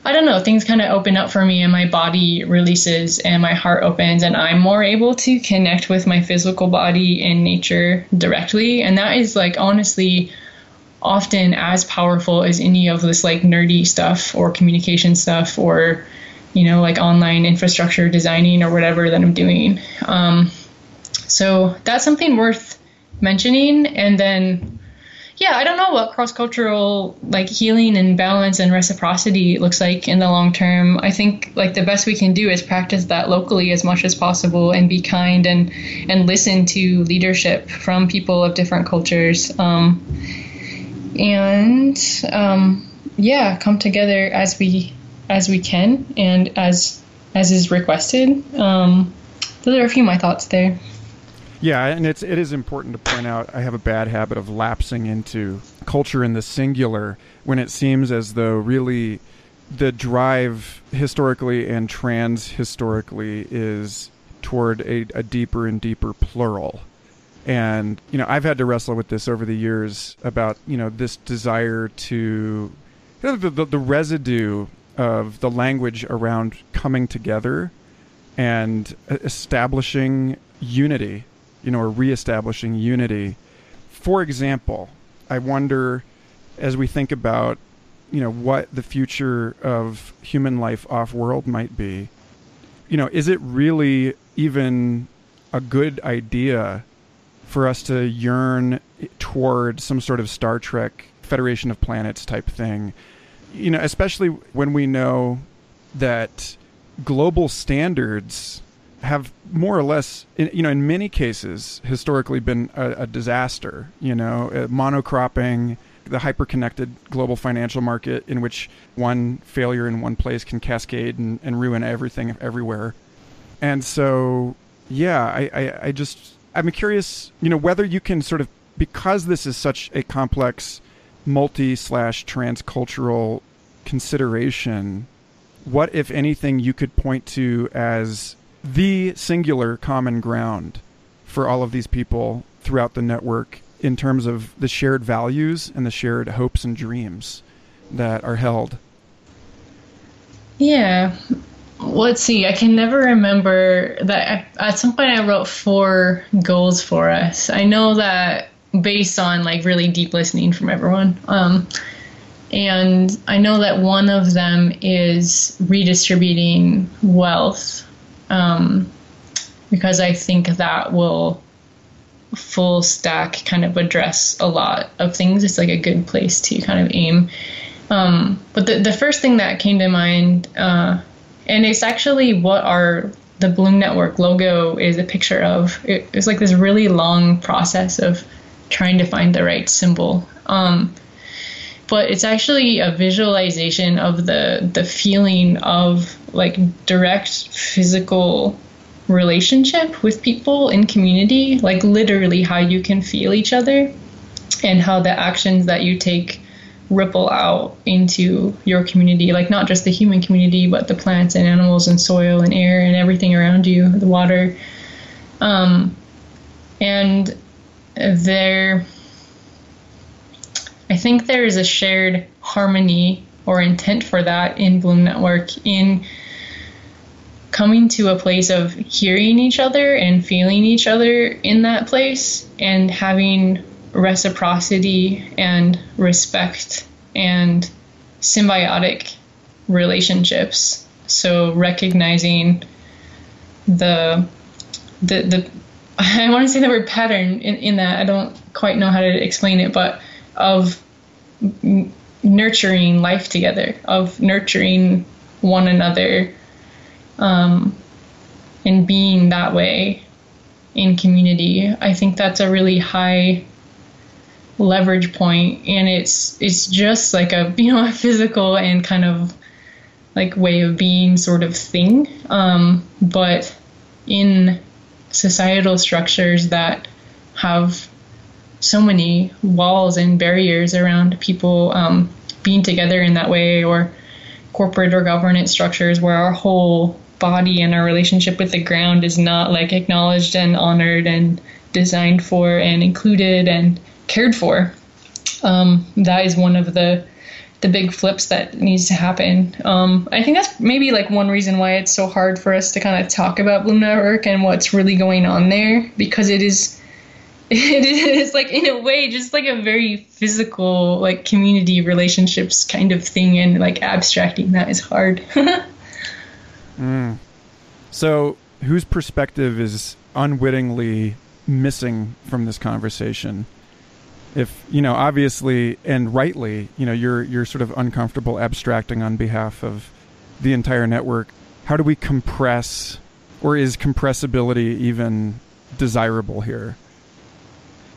I don't know, things kind of open up for me, and my body releases, and my heart opens, and I'm more able to connect with my physical body and nature directly, and that is like honestly often as powerful as any of this like nerdy stuff or communication stuff or you know, like online infrastructure designing or whatever that I'm doing. Um, so that's something worth mentioning. And then, yeah, I don't know what cross cultural like healing and balance and reciprocity looks like in the long term. I think like the best we can do is practice that locally as much as possible and be kind and and listen to leadership from people of different cultures. Um, and um, yeah, come together as we as we can and as as is requested. Um, those are a few of my thoughts there. Yeah, and it's it is important to point out I have a bad habit of lapsing into culture in the singular when it seems as though really the drive historically and trans historically is toward a, a deeper and deeper plural. And you know, I've had to wrestle with this over the years about you know this desire to you know, the, the, the residue of the language around coming together and establishing unity, you know, or reestablishing unity. For example, I wonder as we think about, you know, what the future of human life off world might be, you know, is it really even a good idea for us to yearn toward some sort of Star Trek Federation of Planets type thing you know, especially when we know that global standards have more or less, you know, in many cases, historically been a, a disaster. You know, uh, monocropping, the hyper-connected global financial market in which one failure in one place can cascade and, and ruin everything everywhere. And so, yeah, I, I, I just, I'm curious, you know, whether you can sort of, because this is such a complex multi slash transcultural consideration, what, if anything, you could point to as the singular common ground for all of these people throughout the network in terms of the shared values and the shared hopes and dreams that are held? Yeah. Let's see. I can never remember that. I, at some point, I wrote four goals for us. I know that based on like really deep listening from everyone. Um, and I know that one of them is redistributing wealth um, because I think that will full stack kind of address a lot of things. It's like a good place to kind of aim. Um, but the, the first thing that came to mind, uh, and it's actually what our the Bloom Network logo is a picture of. It, it's like this really long process of trying to find the right symbol. Um, but it's actually a visualization of the the feeling of like direct physical relationship with people in community, like literally how you can feel each other and how the actions that you take ripple out into your community, like not just the human community, but the plants and animals and soil and air and everything around you, the water. Um, and there, I think there is a shared harmony or intent for that in Bloom Network in coming to a place of hearing each other and feeling each other in that place and having reciprocity and respect and symbiotic relationships. So recognizing the the the *laughs* I want to say the word pattern in, in that I don't quite know how to explain it, but of n- nurturing life together, of nurturing one another, um, and being that way in community. I think that's a really high leverage point and it's it's just like a *laughs* you know a physical and kind of like way of being sort of thing. Um, but in societal structures that have so many walls and barriers around people um, being together in that way or corporate or governance structures where our whole body and our relationship with the ground is not like acknowledged and honored and designed for and included and cared for. Um, that is one of the the big flips that needs to happen. Um, I think that's maybe like one reason why it's so hard for us to kind of talk about Bloom Network and what's really going on there because it is *laughs* it is like in a way just like a very physical like community relationships kind of thing and like abstracting that is hard. *laughs* mm. So whose perspective is unwittingly missing from this conversation? If you know obviously and rightly you know you're you're sort of uncomfortable abstracting on behalf of the entire network. How do we compress or is compressibility even desirable here?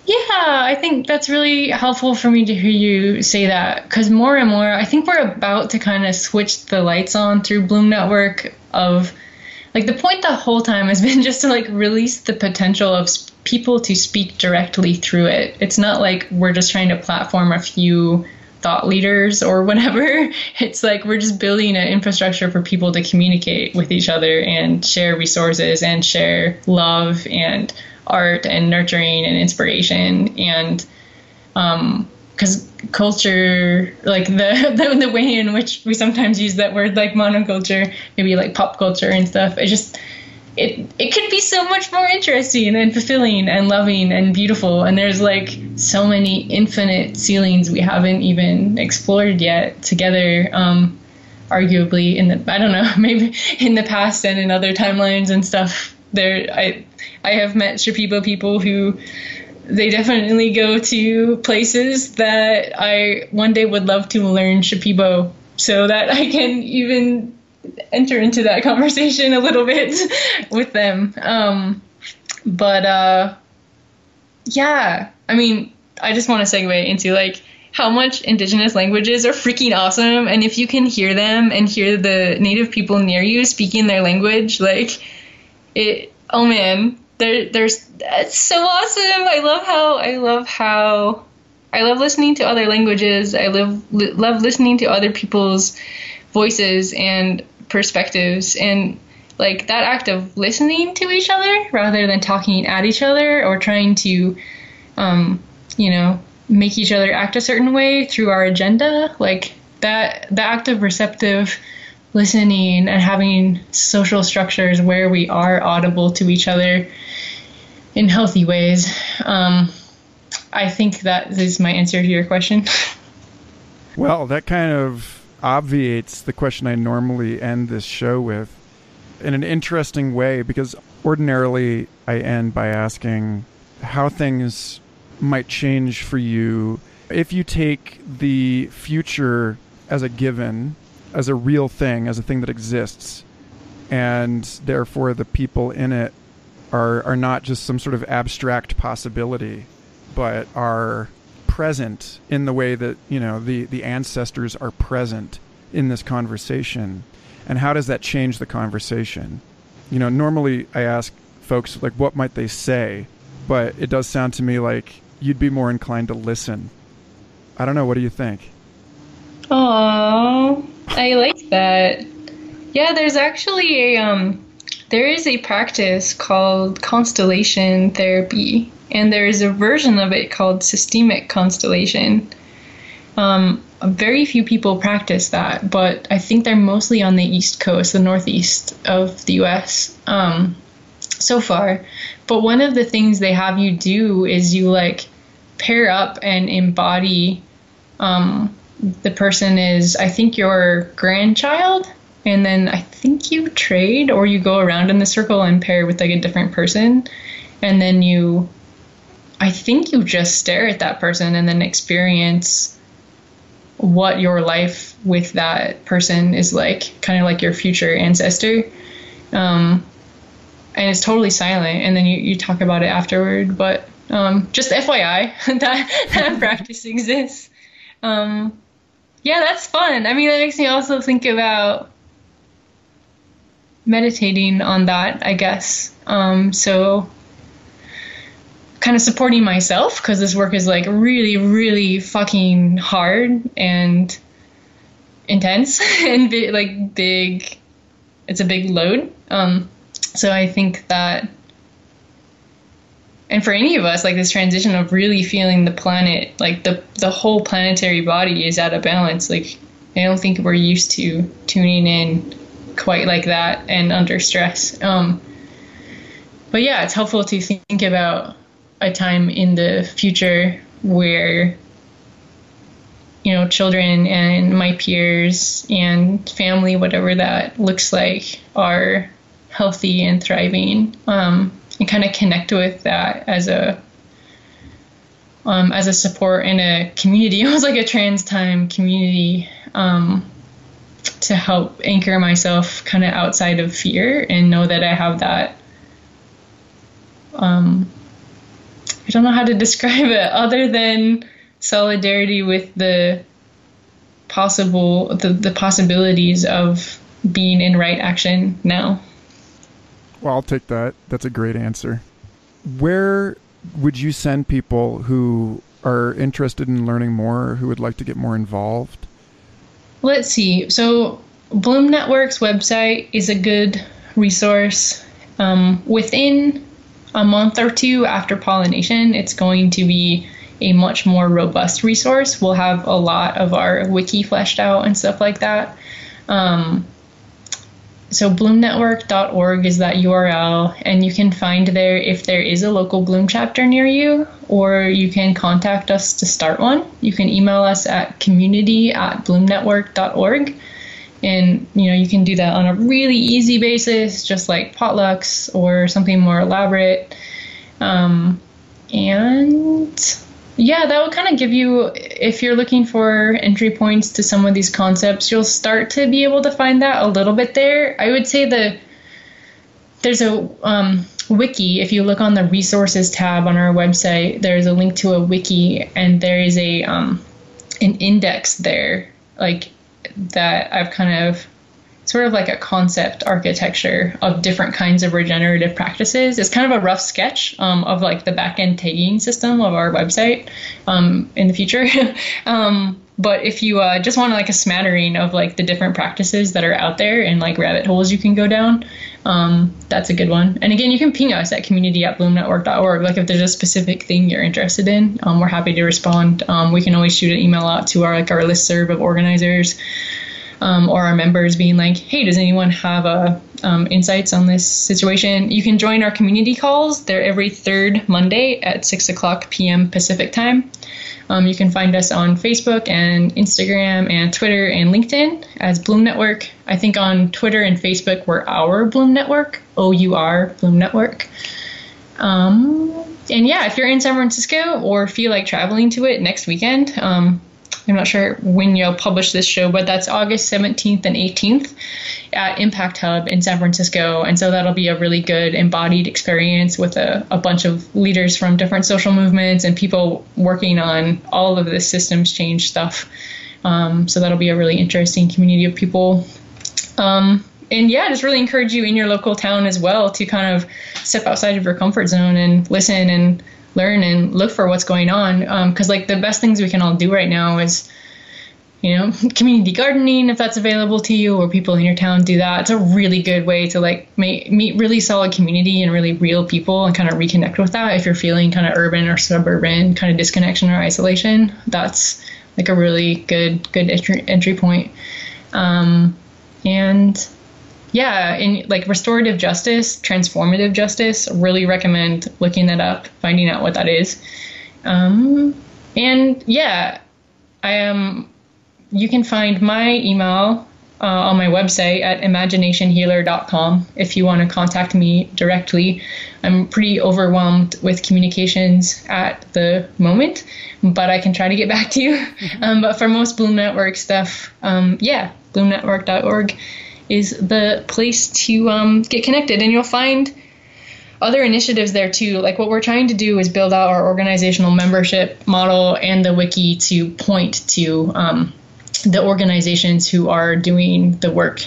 Yeah i think that's really helpful for me to hear you say that because more and more i think we're about to kind of switch the lights on through bloom network of like the point the whole time has been *laughs* just to like release the potential of people to speak directly through it. It's not like we're just trying to platform a few thought leaders or *laughs* whatever. It's like we're just building an infrastructure for people to communicate with each other and share resources and share love and art and nurturing and inspiration and um because culture like the, *laughs* the the way in which we sometimes use that word like monoculture maybe like pop culture and stuff it just it it could be so much more interesting and fulfilling and loving and beautiful. And there's like so many infinite ceilings we haven't even explored yet together um, arguably in the I don't know *laughs* maybe in the past and in other timelines and stuff. There I I have met Shipibo people who they definitely go to places that I one day would love to learn Shipibo so that I can even enter into that conversation a little bit *laughs* with them. Um, but uh, yeah, I mean, I just want to segue into like how much indigenous languages are freaking awesome, and if you can hear them and hear the native people near you speaking their language, like it. Oh man, there, there's that's so awesome. I love how I love how I love listening to other languages. I love li- love listening to other people's voices and perspectives and like that act of listening to each other rather than talking at each other or trying to um, you know make each other act a certain way through our agenda like that the act of receptive listening and having social structures where we are audible to each other in healthy ways. Um, i think that is my answer to your question. Well that kind of obviates the question I normally end this show with in an interesting way because ordinarily I end by asking how things might change for you if you take the future as a given, as a real thing, as a thing that exists, and therefore the people in it are are not just some sort of abstract possibility. but are present in the way that you know the the ancestors are present in this conversation. And how does that change the conversation? You know normally i ask folks like what might they say? But it does sound to me like you'd be more inclined to listen. I don't know. What do you think? Oh i like that. Yeah there's actually a um there is a practice called constellation therapy and there is a version of it called systemic constellation. Um, very few people practice that, but I think they're mostly on the East Coast, the Northeast of the US um, so far. But one of the things they have you do is you like pair up and embody um, the person is, I think, your grandchild. And then I think you trade or you go around in the circle and pair with like a different person. And then you I think you just stare at that person and then experience what your life with that person is like, kind of like your future ancestor. Um, and it's totally silent, and then you, you talk about it afterward. But um, just FYI, *laughs* that, that *laughs* practice exists. Um, yeah, that's fun. I mean, that makes me also think about meditating on that, I guess. Um, so kind of supporting myself because this work is like really, really fucking hard and intense *laughs* and bi- like big. It's a big load. Um, so I think that, and for any of us, like this transition of really feeling the planet, like the the whole planetary body is out of balance. Like I don't think we're used to tuning in quite like that and under stress. Um, but yeah, it's helpful to think about a time in the future where you know children and my peers and family whatever that looks like are healthy and thriving um, and kind of connect with that as a um, as a support in a community *laughs* almost like a trans time community um, to help anchor myself kind of outside of fear and know that i have that um, I don't know how to *laughs* describe it other than solidarity with the possible the, the possibilities of being in right action now. Well, I'll take that. That's a great answer. Where would you send people who are interested in learning more, who would like to get more involved? Let's see. So, Bloom Network's website is a good resource. Um, within a month or two after pollination, it's going to be a much more robust resource. We'll have a lot of our wiki fleshed out and stuff like that. Um, so bloomnetwork.org is that URL, and you can find there if there is a local Bloom chapter near you, or you can contact us to start one. You can email us at community at bloomnetwork.org and you know you can do that on a really easy basis just like potlucks or something more elaborate um, and yeah that will kind of give you if you're looking for entry points to some of these concepts you'll start to be able to find that a little bit there. I would say the there's a um, wiki. If you look on the resources tab on our website there's a link to a wiki and there is a um, an index there like that I've kind of sort of like a concept architecture of different kinds of regenerative practices. It's kind of a rough sketch um, of like the back end tagging system of our website um, in the future. *laughs* um, but if you uh, just want like a smattering of like the different practices that are out there and like rabbit holes you can go down, um, that's a good one. And again, you can ping us at community at bloomnetwork.org. Like if there's a specific thing you're interested in, um, we're happy to respond. Um, we can always shoot an email out to our like our list serve of organizers um, or our members being like, hey, does anyone have a um, insights on this situation? You can join our community calls. They're every third Monday at 6 o'clock p.m. Pacific time. Um, you can find us on Facebook and Instagram and Twitter and LinkedIn as Bloom Network. I think on Twitter and Facebook we're our Bloom Network, O U R Bloom Network. Um, and yeah, if you're in San Francisco or feel like traveling to it next weekend, um, I'm not sure when you'll publish this show, but that's August 17th and 18th at Impact Hub in San Francisco. And so that'll be a really good embodied experience with a, a bunch of leaders from different social movements and people working on all of this systems change stuff. Um, so that'll be a really interesting community of people. Um, and yeah, just really encourage you in your local town as well to kind of step outside of your comfort zone and listen and learn and look for what's going on. Because um, like the best things we can all do right now is, you know, *laughs* community gardening if that's available to you, or people in your town do that. It's a really good way to like make, meet really solid community and really real people and kind of reconnect with that. If you're feeling kind of urban or suburban kind of disconnection or isolation, that's like a really good good entry entry point. Um, and yeah, in like restorative justice, transformative justice, really recommend looking that up, finding out what that is. Um, and yeah, I am. You can find my email uh, on my website at imaginationhealer.com if you want to contact me directly. I'm pretty overwhelmed with communications at the moment, but I can try to get back to you. Mm-hmm. Um, but for most Bloom Network stuff, um, yeah, bloomnetwork.org is the place to um, get connected, and you'll find other initiatives there too. Like what we're trying to do is build out our organizational membership model and the wiki to point to um, the organizations who are doing the work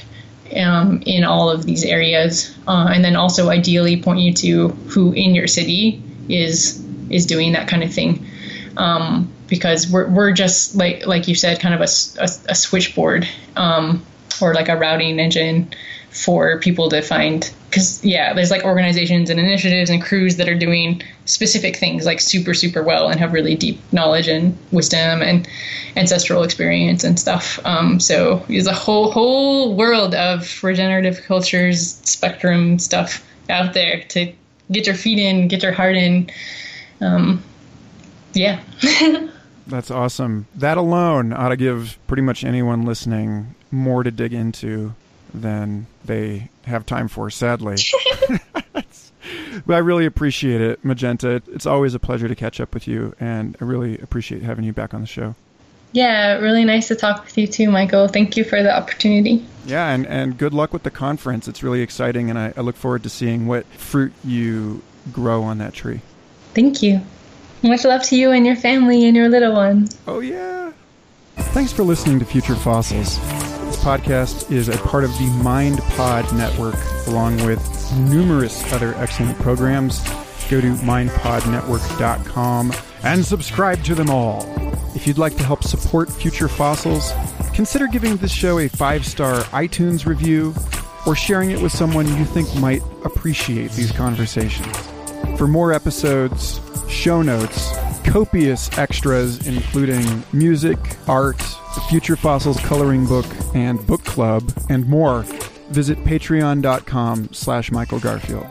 um, in all of these areas, uh, and then also ideally point you to who in your city is is doing that kind of thing. Um, because we're, we're just like like you said, kind of a, a, a switchboard um, or like a routing engine for people to find because yeah there's like organizations and initiatives and crews that are doing specific things like super super well and have really deep knowledge and wisdom and ancestral experience and stuff. Um, so there's a whole whole world of regenerative cultures spectrum stuff out there to get your feet in get your heart in. Um, yeah. *laughs* That's awesome. That alone ought to give pretty much anyone listening more to dig into than they have time for, sadly. *laughs* *laughs* but I really appreciate it, Magenta. It's always a pleasure to catch up with you, and I really appreciate having you back on the show. Yeah, really nice to talk with you too, Michael. Thank you for the opportunity. Yeah, and, and good luck with the conference. It's really exciting, and I, I look forward to seeing what fruit you grow on that tree. Thank you. Much love to you and your family and your little one. Oh, yeah. Thanks for listening to Future Fossils podcast is a part of the MindPod network, along with numerous other excellent programs. Go to mindpodnetwork.com and subscribe to them all. If you'd like to help support Future Fossils, consider giving this show a five star iTunes review or sharing it with someone you think might appreciate these conversations. For more episodes, show notes, copious extras, including music, art, the Future Fossils coloring book and book club, and more, visit patreon.com slash Michael Garfield.